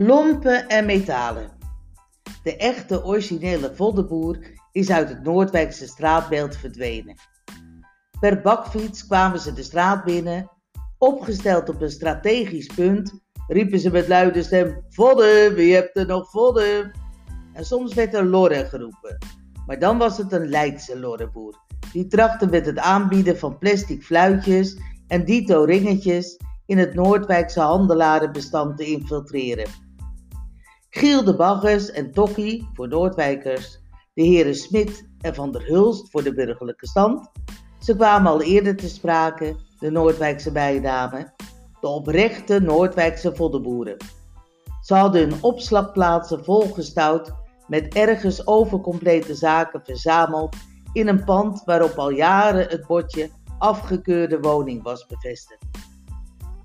Lompen en metalen. De echte originele voddenboer is uit het Noordwijkse straatbeeld verdwenen. Per bakfiets kwamen ze de straat binnen, opgesteld op een strategisch punt, riepen ze met luide stem: Vodden, wie hebt er nog vodden? En soms werd er lorre geroepen, maar dan was het een Leidse lorreboer. Die trachtte met het aanbieden van plastic fluitjes en dito ringetjes in het Noordwijkse handelarenbestand te infiltreren. Giel de Baggers en Tokkie voor Noordwijkers, de heren Smit en Van der Hulst voor de burgerlijke stand. Ze kwamen al eerder te sprake, de Noordwijkse bijdame, de oprechte Noordwijkse voddenboeren. Ze hadden hun opslagplaatsen volgestouwd met ergens overcomplete zaken verzameld in een pand waarop al jaren het bordje afgekeurde woning was bevestigd.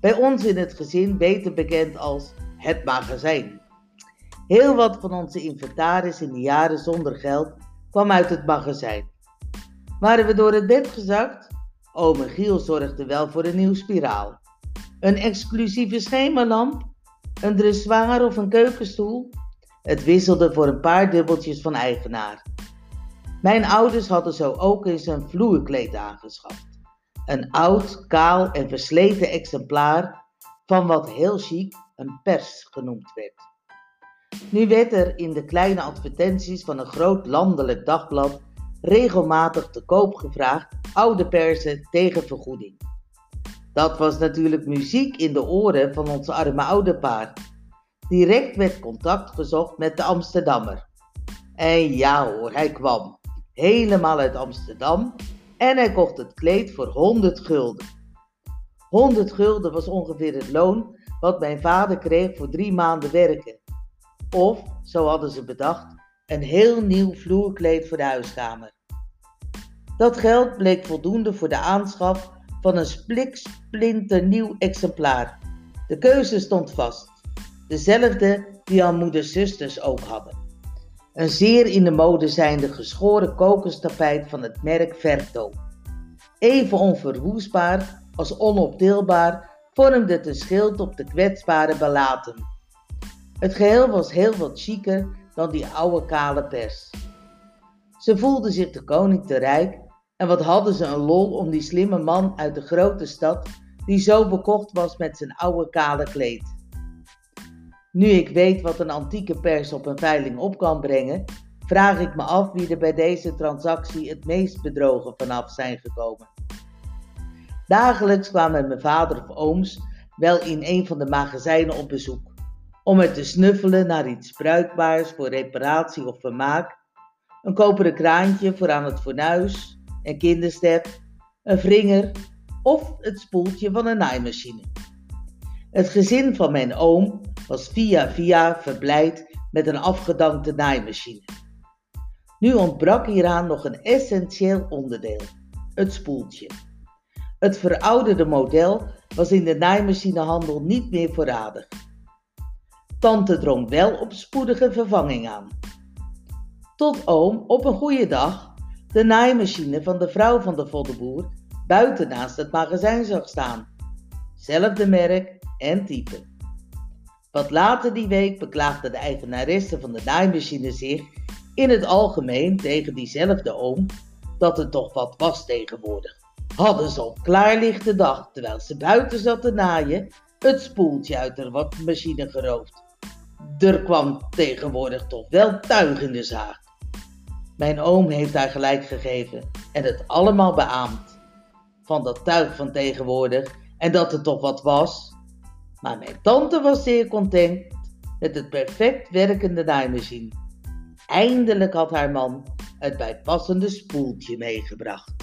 Bij ons in het gezin beter bekend als het magazijn. Heel wat van onze inventaris in de jaren zonder geld kwam uit het magazijn. Waren we door het bed gezakt? Ome Giel zorgde wel voor een nieuw spiraal. Een exclusieve schemerlamp? Een dressoir of een keukenstoel? Het wisselde voor een paar dubbeltjes van eigenaar. Mijn ouders hadden zo ook eens een vloerkleed aangeschaft. Een oud, kaal en versleten exemplaar van wat heel chic een pers genoemd werd. Nu werd er in de kleine advertenties van een groot landelijk dagblad regelmatig te koop gevraagd oude persen tegen vergoeding. Dat was natuurlijk muziek in de oren van ons arme ouderpaar. Direct werd contact gezocht met de Amsterdammer. En ja hoor, hij kwam. Helemaal uit Amsterdam en hij kocht het kleed voor 100 gulden. 100 gulden was ongeveer het loon wat mijn vader kreeg voor drie maanden werken. Of, zo hadden ze bedacht, een heel nieuw vloerkleed voor de huiskamer. Dat geld bleek voldoende voor de aanschaf van een spliksplinternieuw exemplaar. De keuze stond vast. Dezelfde die al moeders zusters ook hadden. Een zeer in de mode zijnde geschoren kokostapijt van het merk Verto. Even onverwoestbaar als onoptilbaar vormde het een schild op de kwetsbare balaten. Het geheel was heel wat chiquer dan die oude kale pers. Ze voelden zich de koning te rijk en wat hadden ze een lol om die slimme man uit de grote stad die zo bekocht was met zijn oude kale kleed. Nu ik weet wat een antieke pers op een veiling op kan brengen, vraag ik me af wie er bij deze transactie het meest bedrogen vanaf zijn gekomen. Dagelijks kwamen mijn vader of ooms wel in een van de magazijnen op bezoek, om er te snuffelen naar iets bruikbaars voor reparatie of vermaak, een koperen kraantje voor aan het fornuis, een kinderstep, een vringer of het spoeltje van een naaimachine. Het gezin van mijn oom was via via verblijd met een afgedankte naaimachine. Nu ontbrak hieraan nog een essentieel onderdeel: het spoeltje. Het verouderde model was in de naaimachinehandel niet meer voorradig. Tante drong wel op spoedige vervanging aan. Tot oom op een goede dag de naaimachine van de vrouw van de voddenboer buiten naast het magazijn zag staan. Zelfde merk en type. Wat later die week beklaagde de eigenaresse van de naaimachine zich in het algemeen tegen diezelfde oom dat het toch wat was tegenwoordig. Hadden ze op klaarlichte dag, terwijl ze buiten zat te naaien, het spoeltje uit de machine geroofd. Er kwam tegenwoordig toch wel tuig in de zaak. Mijn oom heeft haar gelijk gegeven en het allemaal beaamd. Van dat tuig van tegenwoordig en dat het toch wat was, maar mijn tante was zeer content met het perfect werkende naaimachine. Eindelijk had haar man het bijpassende spoeltje meegebracht.